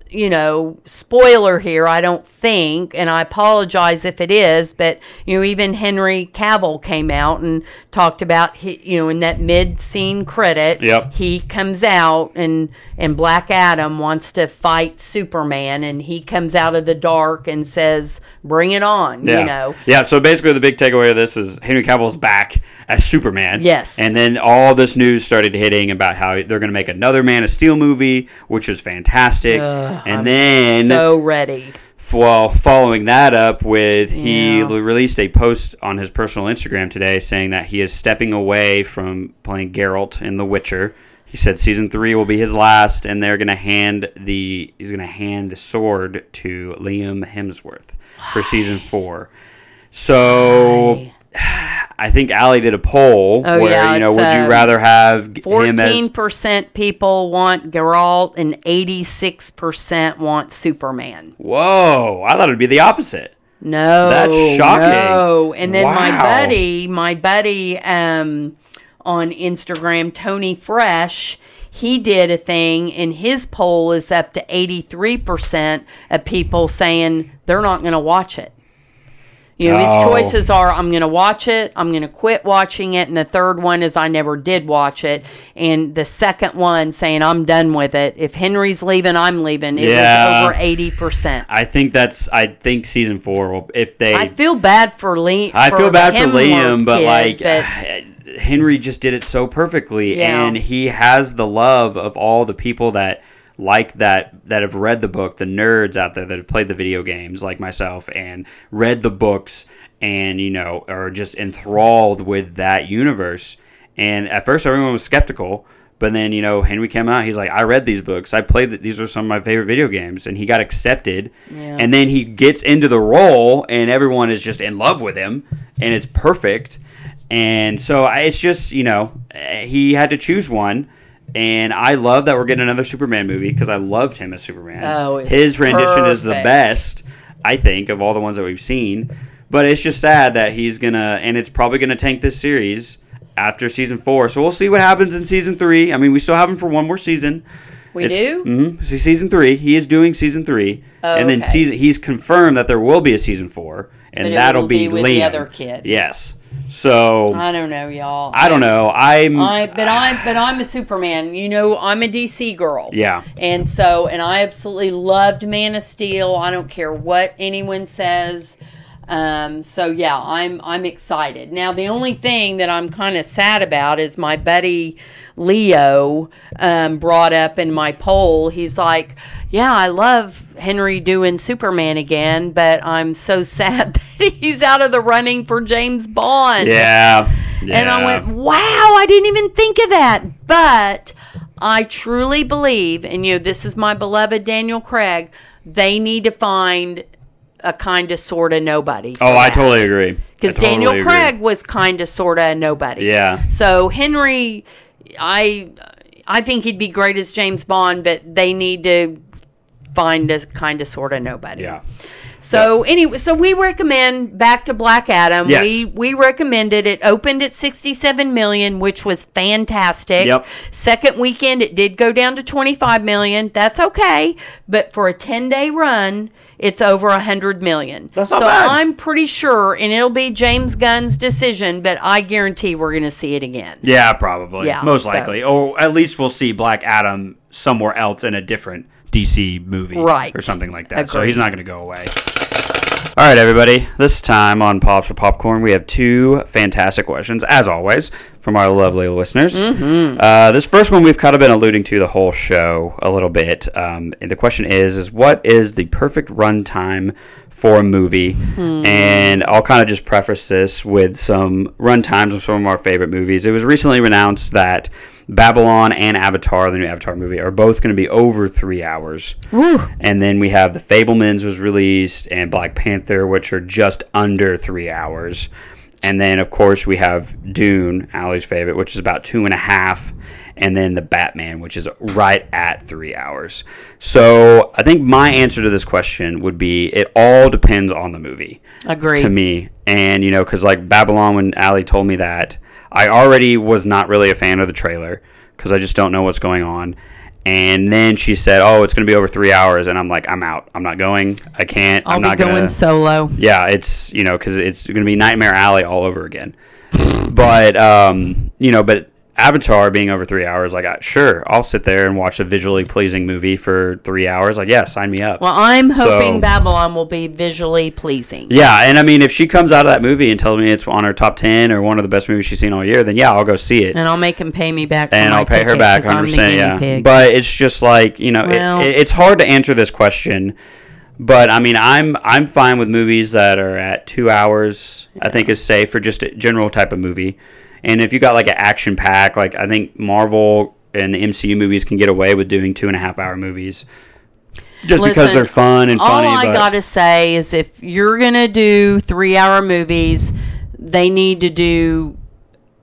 you know, spoiler here, I don't think, and I apologize if it is, but, you know, even Henry Cavill came out and talked about, he, you know, in that mid scene credit, Yep. he comes out and, and Black Adam wants to fight Superman, and he comes out of the dark and says, bring it on, Yeah. you know. Yeah. So basically, the big takeaway of this is Henry Cavill's back as Superman. Yes. And then all this news started hitting about how they're going to make another Man of Steel movie, which was fantastic. Ugh, and I'm then, so ready. well, following that up with he Yeah. released a post on his personal Instagram today saying that he is stepping away from playing Geralt in The Witcher. He said season three will be his last, and they're gonna hand the he's gonna hand the sword to Liam Hemsworth for season four. So Why? I think Allie did a poll Oh, where yeah, you know would you rather have g- him as Fourteen percent people want Geralt, and eighty-six percent want Superman. whoa? I thought it'd be the opposite. No, That's shocking. No, and then my buddy, my buddy, um, on Instagram, Tony Fresh. He did a thing, and his poll is up to eighty-three percent of people saying they're not going to watch it. You know, his Oh. choices are I'm going to watch it, I'm going to quit watching it, and the third one is I never did watch it, and the second one saying I'm done with it. If Henry's leaving, I'm leaving. It Yeah. was over 80%. I think that's I think season four will if they I feel bad for Liam. I feel bad for Liam, but kid, like but Henry just did it so perfectly, Yeah. and he has the love of all the people that like that that have read the book, the nerds out there that have played the video games, like myself, and read the books, and you know are just enthralled with that universe. And at first, everyone was skeptical. But then, you know, Henry came out. He's like, I read these books. I played. th- These are some of my favorite video games, and he got accepted. Yeah. And then he gets into the role, and everyone is just in love with him, and it's perfect. And so I, it's just, you know, he had to choose one. And I love that we're getting another Superman movie because I loved him as Superman. Oh, it's His rendition is the best, I think, of all the ones that we've seen. But it's just sad that he's gonna, and it's probably gonna tank this series after season four. So we'll see what happens in season three. I mean, we still have him for one more season. we do. Mm-hmm. See, season three. He is doing season three, Oh, and then okay. season. He's confirmed that there will be a season four, and that'll be, be with Liam. the other kid. Yes. So I don't know, y'all. I don't know. I'm. I but I'm but I'm a Superman. You know, I'm a DC girl. yeah. And so, and I absolutely loved Man of Steel. I don't care what anyone says. Um, so yeah, I'm I'm excited. Now the only thing that I'm kind of sad about is my buddy Leo um, brought up in my poll. He's like, "Yeah, I love Henry doing Superman again, but I'm so sad that he's out of the running for James Bond." Yeah. And I went, wow, I didn't even think of that. But I truly believe, and you know, this is my beloved Daniel Craig, they need to find a kind of sort of nobody. Oh, I totally agree. Because totally Daniel agree. Craig was kind of sort of nobody. Yeah. So Henry, I, I think he'd be great as James Bond, but they need to find a kind of sort of nobody. Yeah. So anyway, so we recommend Back to Black Adam. Yes. We we recommended it. Opened at 67 million, which was fantastic. Yep. Second weekend it did go down to 25 million. That's okay, but for a 10-day run, it's over a 100 million. That's not so bad. I'm pretty sure and it'll be James Gunn's decision, but I guarantee we're going to see it again. Yeah, probably. Yeah, Most so- likely. Or at least we'll see Black Adam somewhere else in a different DC movie. Right. Or something like that. So he's not going to go away. All right, everybody. This time on Pops for Popcorn, we have two fantastic questions, as always, from our lovely listeners. Mm-hmm. Uh, this first one we've kind of been alluding to the whole show a little bit. Um, and the question is, is what is the perfect runtime for a movie? Hmm. And I'll kind of just preface this with some runtimes of some of our favorite movies. It was recently announced that Babylon and Avatar, the new Avatar movie, are both going to be over three hours. And then we have The Fabelmans was released and Black Panther, which are just under three hours. And then, of course, we have Dune, Allie's favorite, which is about two and a half. And then The Batman, which is right at three hours. So I think my answer to this question would be it all depends on the movie Agreed. to me. And, you know, because like Babylon, when Ali told me that, I already was not really a fan of the trailer because I just don't know what's going on. And then she said, "Oh, it's going to be over three hours," and I'm like, "I'm out. I'm not going. I can't. I'll I'm be not going gonna." solo. yeah, it's you know because it's going to be Nightmare Alley all over again. but um, you know, but Avatar being over three hours, like, I, sure, I'll sit there and watch a visually pleasing movie for three hours. Like, yeah, sign me up. Well, I'm hoping So- Babylon will be visually pleasing. Yeah, and I mean, if she comes out of that movie and tells me it's on her top ten or one of the best movies she's seen all year, then yeah, I'll go see it, And I'll make him pay me back. and I'll pay her back 'cause I'm hundred the percent. Yeah, pig. but it's just like you know, Well- it, it's hard to answer this question. But I mean, I'm I'm fine with movies that are at two hours. I think is safe for just a general type of movie. And if you got like an action pack, like I think Marvel and the MCU movies can get away with doing two and a half hour movies, just because they're fun and all funny. I but- gotta say is, if you're gonna do three-hour movies, they need to do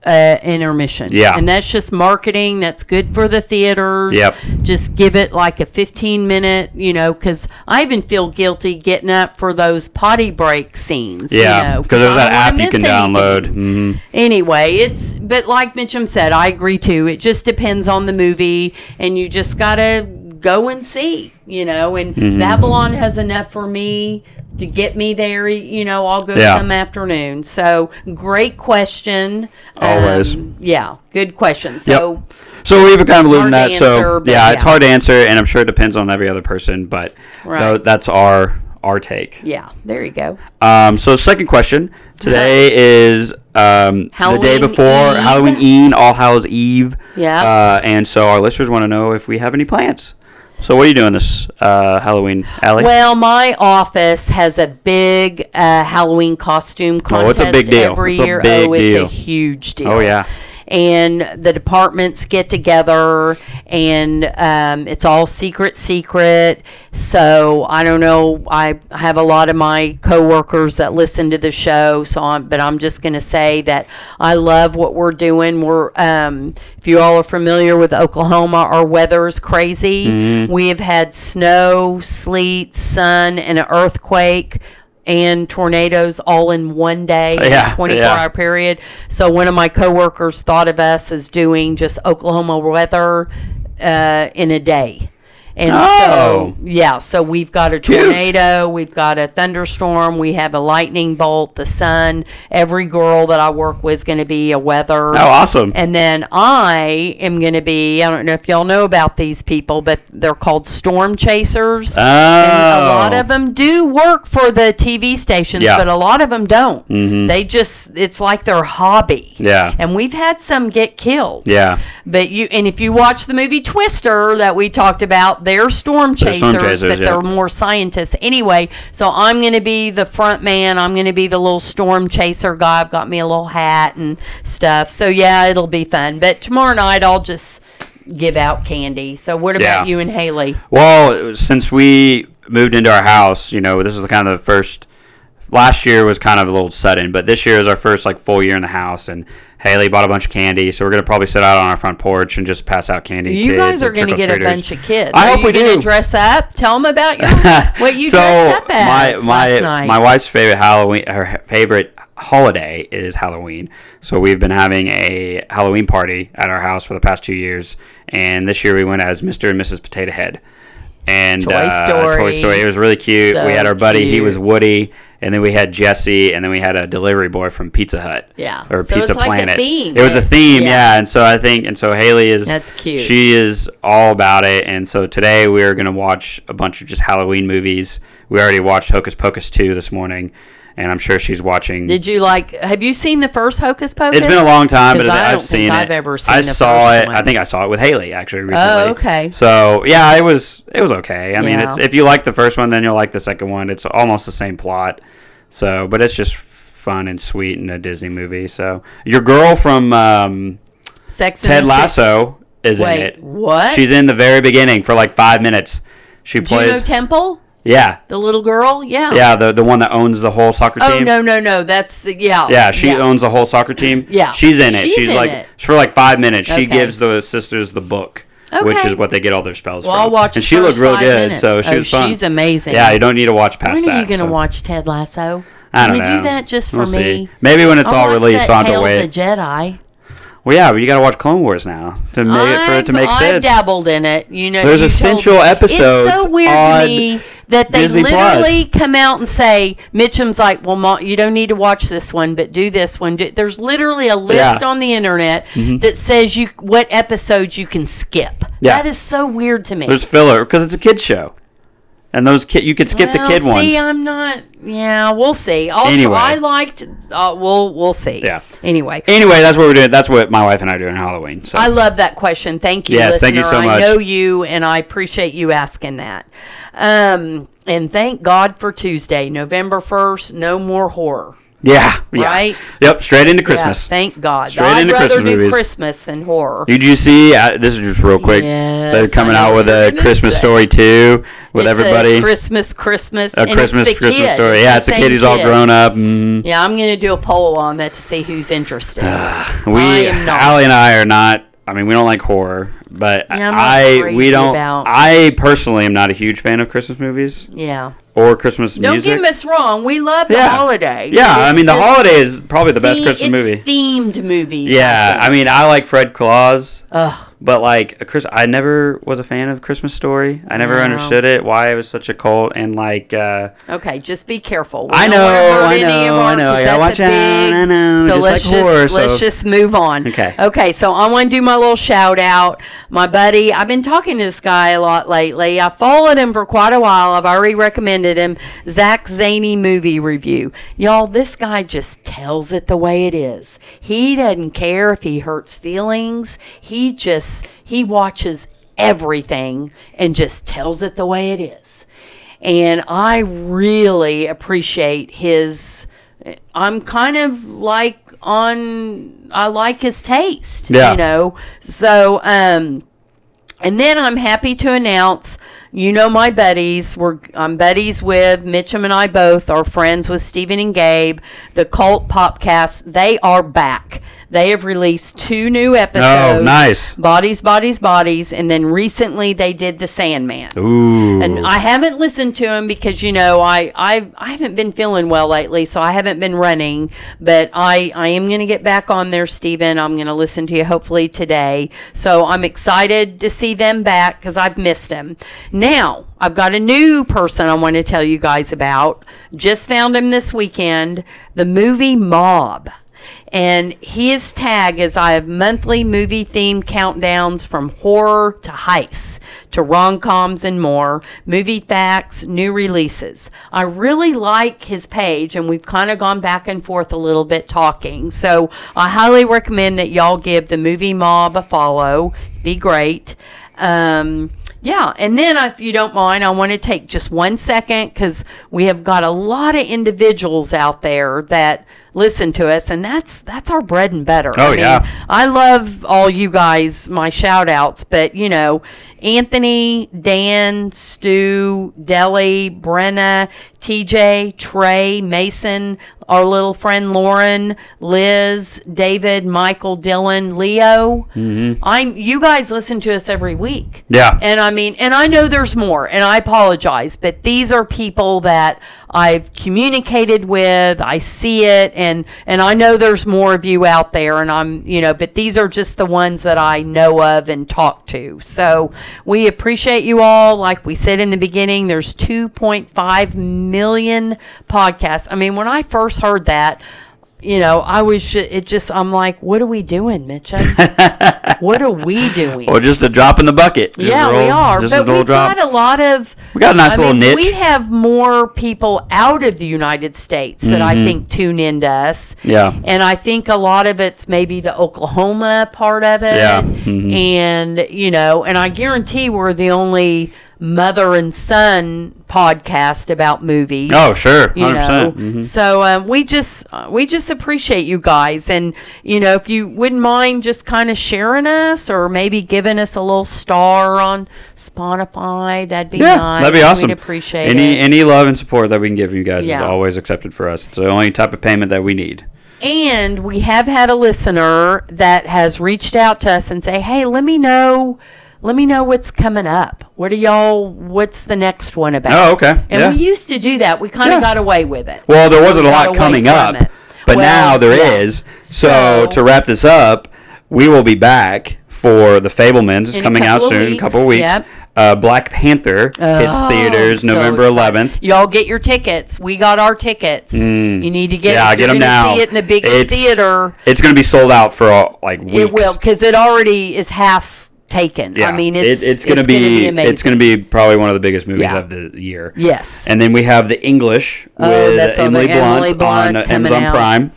uh, intermission. Yeah. and that's just marketing. That's good for the theaters. Yep. Just give it like a 15 minute, you know, because I even feel guilty getting up for those potty break scenes. yeah, you know, because there's that app you can download. anything. hmm Anyway, it's but like Mitchum said, I agree too. It just depends on the movie, and you just gotta go and see, you know. And Mm-hmm. Babylon has enough for me to get me there. You know, I'll go Yeah. some afternoon. So great question. Always. Um, yeah, good question. So So we've kind of alluded that. so but yeah, it's hard to answer, and I'm sure it depends on every other person. But Right. that's our our take. yeah, there you go. Um, so second question today is um, the day before Eve. Halloween Eve, All Hallows Eve. Yeah. Uh, and so our listeners want to know if we have any plans. So what are you doing this uh, Halloween, Allie? Well, my office has a big uh, Halloween costume contest Oh, it's a big deal. every It's a year. big oh, it's deal. a huge deal. Oh, yeah. And the departments get together, and um, it's all secret, secret. So I don't know. I have a lot of my coworkers that listen to the show. So, I'm, but I'm just going to say that I love what we're doing. We're, um, if you all are familiar with Oklahoma, our weather is crazy. Mm-hmm. We have had snow, sleet, sun, and an earthquake and tornadoes all in one day Yeah, a 24 yeah. hour period. So one of my coworkers thought of us as doing just Oklahoma weather uh, in a day. And Oh. so, yeah, so we've got a tornado, we've got a thunderstorm, we have a lightning bolt, the sun. Every girl that I work with is going to be a weather. Oh, awesome. And then I am going to be, I don't know if y'all know about these people, but they're called storm chasers. Oh. And a lot of them do work for the TV stations, Yeah. but a lot of them don't. Mm-hmm. They just, it's like their hobby. Yeah. And we've had some get killed. yeah. But you, and if you watch the movie Twister that we talked about, they're storm chasers, storm chasers, but yeah. they're more scientists anyway. So I'm going to be the front man. I'm going to be the little storm chaser guy. I've got me a little hat and stuff. So yeah, it'll be fun. But tomorrow night I'll just give out candy. So what about Yeah. you and Haley? Well, since we moved into our house, you know, this is kind of the first. Last year was kind of a little sudden, but this year is our first like full year in the house, and Haley bought a bunch of candy, so we're gonna probably sit out on our front porch and just pass out candy. to You guys are to get a bunch of kids. I are hope we gonna do. dress up? Tell them about your, what you so dressed up my as my last night. my wife's favorite Halloween, her favorite holiday is Halloween. So we've been having a Halloween party at our house for the past two years, and this year we went as Mr. and Mrs. Potato Head. And Toy uh, Story. Toy Story. It was really cute. So we had our buddy. He was Woody, and then we had Jesse, and then we had a delivery boy from Pizza Hut. Yeah. Or So Pizza like a Planet. theme. It was a theme, Yeah. yeah. And so I think, and so Haley is. That's cute. She is all about it. And so today we are going to watch a bunch of just Halloween movies. We already watched Hocus Pocus 2 this morning, and I'm sure she's watching. Did you like? Have you seen the first Hocus Pocus? it's been a long time, but I I've don't seen think it. I've ever seen I saw it. one. I think I saw it with Haley actually recently. Oh, okay. So yeah, it was it was okay. I mean, it's if you like the first one, then you'll like the second one. It's almost the same plot. So, but it's just fun and sweet in a Disney movie. So your girl from um, Sex and Ted Lasso is Wait, in it. what? She's in the very beginning for like five minutes. She plays Juno. Temple, yeah, the little girl. Yeah. yeah, the the one that owns the whole soccer Oh team. no no no! That's yeah. Yeah, she owns the whole soccer team. Yeah. she's in it. She's She's, in like it. for like five minutes. Okay. She gives the sisters the book, which is what they get all their spells Well, from. I'll watch. And she looked real good, minutes. so she Oh, was fun. She's amazing. Yeah, you don't need to watch past When are you gonna so. watch Ted Lasso? I don't Can we know. do that just for We'll me? see. Maybe when it's I'll all released, that so I don't have to wait. Jedi. Well, yeah, but you got to watch Clone Wars now to make it for it to make I've, sense. I've dabbled in it. You know, There's essential me. episodes It's so weird on to me that they Disney literally Plus. come out and say, Mitchum's like, well, Ma, you don't need to watch this one, but do this one. Do, there's literally a list Yeah. Mm-hmm. on the internet that says you what episodes you can skip. Yeah. That is so weird to me. There's filler because it's a kid show, and those kid you could skip the Well, kid see, ones. I'm not. Yeah, we'll see. Also, Anyway. I liked. Uh, we'll we'll see. Yeah. Anyway, Anyway, that's what we're doing. That's what my wife and I do on Halloween. So I love that question. Thank you, Yes, listener. thank you so much. I know you, and I appreciate you asking that. Um, and thank God for Tuesday, November first. No more horror. Yeah, yeah, Right? Yep, straight into Christmas. Yeah, thank God. Straight I'd into rather Christmas do movies. Christmas than horror. Did you see? Uh, this is just real quick. Yes, They're coming out with a Christmas say. story too with It's everybody. A Christmas, Christmas. A it's Christmas Christmas kid. story. Yeah, the it's a kid who's all grown up. Mm. Yeah, I'm going to do a poll on that to see who's interested. We, I am not. Allie and I are not. I mean, we don't like horror, but Yeah, I we don't. about- I personally am not a huge fan of Christmas movies yeah. or Christmas movies. Don't music. get us wrong. We love the Yeah. holiday. yeah, I mean, the holiday is probably the best the- Christmas it's movie. themed movies. Yeah, I mean, I like Fred Claus, Ugh. But like a Chris, I never was a fan of Christmas Story. I never No. understood it, why it was such a cult, and like. uh Okay, just be careful. I know, I know, I know. I watch out, I know, So just let's like just horror, let's so- just move on. Okay. Okay. So I want to do my little shout out. My buddy, I've been talking to this guy a lot lately. I've followed him for quite a while. I've already recommended him. Zach Zany movie review. Y'all, this guy just tells it the way it is. He doesn't care if he hurts feelings. He just he watches everything and just tells it the way it is and I really appreciate his. I'm kind of like on. I like his taste. Yeah. You know. So um, and then I'm happy to announce. You know my buddies. We're I'm buddies with Mitchum and I both are friends with Stephen and Gabe. The Cult Popcast. They are back. They have released two new oh, episodes. Oh, nice. Bodies, Bodies, Bodies. And then recently they did The Sandman. Ooh. And I haven't listened to them because you know I I I haven't been feeling well lately, so I haven't been running. But I I am going to get back on there, Stephen. I'm going to listen to you hopefully today. So I'm excited to see them back because I've missed them. Now I've got a new person I want to tell you guys about. Just found him this weekend. The movie Mob. And his tag is I have monthly movie themed countdowns from horror to heists to rom coms and more, movie facts, new releases. I really like his page, and we've kind of gone back and forth a little bit talking. So I highly recommend that y'all give the movie mob a follow. Be great. Um, yeah, and then if you don't mind, I want to take just one second because we have got a lot of individuals out there that listen to us, and that's that's our bread and butter. Oh, I mean, yeah. I love all you guys, my shout outs, but you know, Anthony, Dan, Stu, Deli, Brenna, TJ, Trey, Mason, our little friend Lauren, Liz, David, Michael, Dylan, Leo. Mm-hmm. I you guys listen to us every week. Yeah. And I mean, and I know there's more, and I apologize, but these are people that I've communicated with. I see it, and and I know there's more of you out there, and I'm you know, but these are just the ones that I know of and talk to. So we appreciate you all. Like we said in the beginning, there's 2.5 million podcasts. I mean, when I first heard that. You know, I was. ju- It just. I'm like, what are we doing, Mitchum? what are we doing? or just a drop in the bucket. Just Yeah, a we are. Just But a little we've drop. got a lot of. We got a nice I little mean, niche. We have more people out of the United States that I think tune into us. Mm-hmm. Yeah. And I think a lot of it's maybe the Oklahoma part of it. Yeah. Mhm. And, you know, and I guarantee we're the only mother and son podcast about movies. Oh, sure. You 100%. know, Mhm. so um, we just uh, we just appreciate you guys, and you know if you wouldn't mind just kind of sharing us, or maybe giving us a little star on Spotify, that'd be Yeah, nice. that'd be awesome. We'd appreciate any it. any love and support that we can give you guys Yeah. is always accepted for us. It's the only type of payment that we need. And we have had a listener that has reached out to us and say, "Hey, let me know, let me know what's coming up. What are y'all? What's the next one about?" Oh, okay. And yeah. we used to do that. We kind of Yeah. got away with it. well, there wasn't We a lot coming up, it. but Well, now there yeah. is. So, So- to wrap this up, we will be back for the Fabelmans. It's coming out soon, a couple of weeks. yep. Uh, Black Panther hits Oh, theaters so November excited. 11th. Y'all get your tickets. We got our tickets. You need to get. Mm. Yeah, get them now. See it in the biggest It's- theater. It's going to be sold out for all, like weeks. It will because it already is half taken. Yeah, I mean, it- it's it's going to be, amazing. it's going to be probably one of the biggest movies Yeah. of the year. Yes. And then we have the English Oh, with that's Emily Blunt, Emily Blunt on Amazon out. Prime.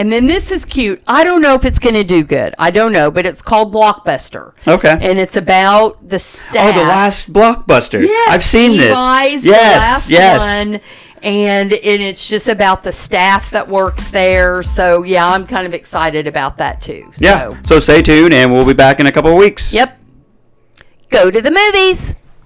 And then this is cute. I don't know if it's going to do good. I don't know, but it's called Blockbuster. Okay. And it's about the staff. Oh, the last blockbuster. Yes, I've seen this. Yes, the last yes. one. And, and it's just about the staff that works there. So, yeah, I'm kind of excited about that too. So, Yeah. So stay tuned, and we'll be back in a couple of weeks. Yep. Go to the movies.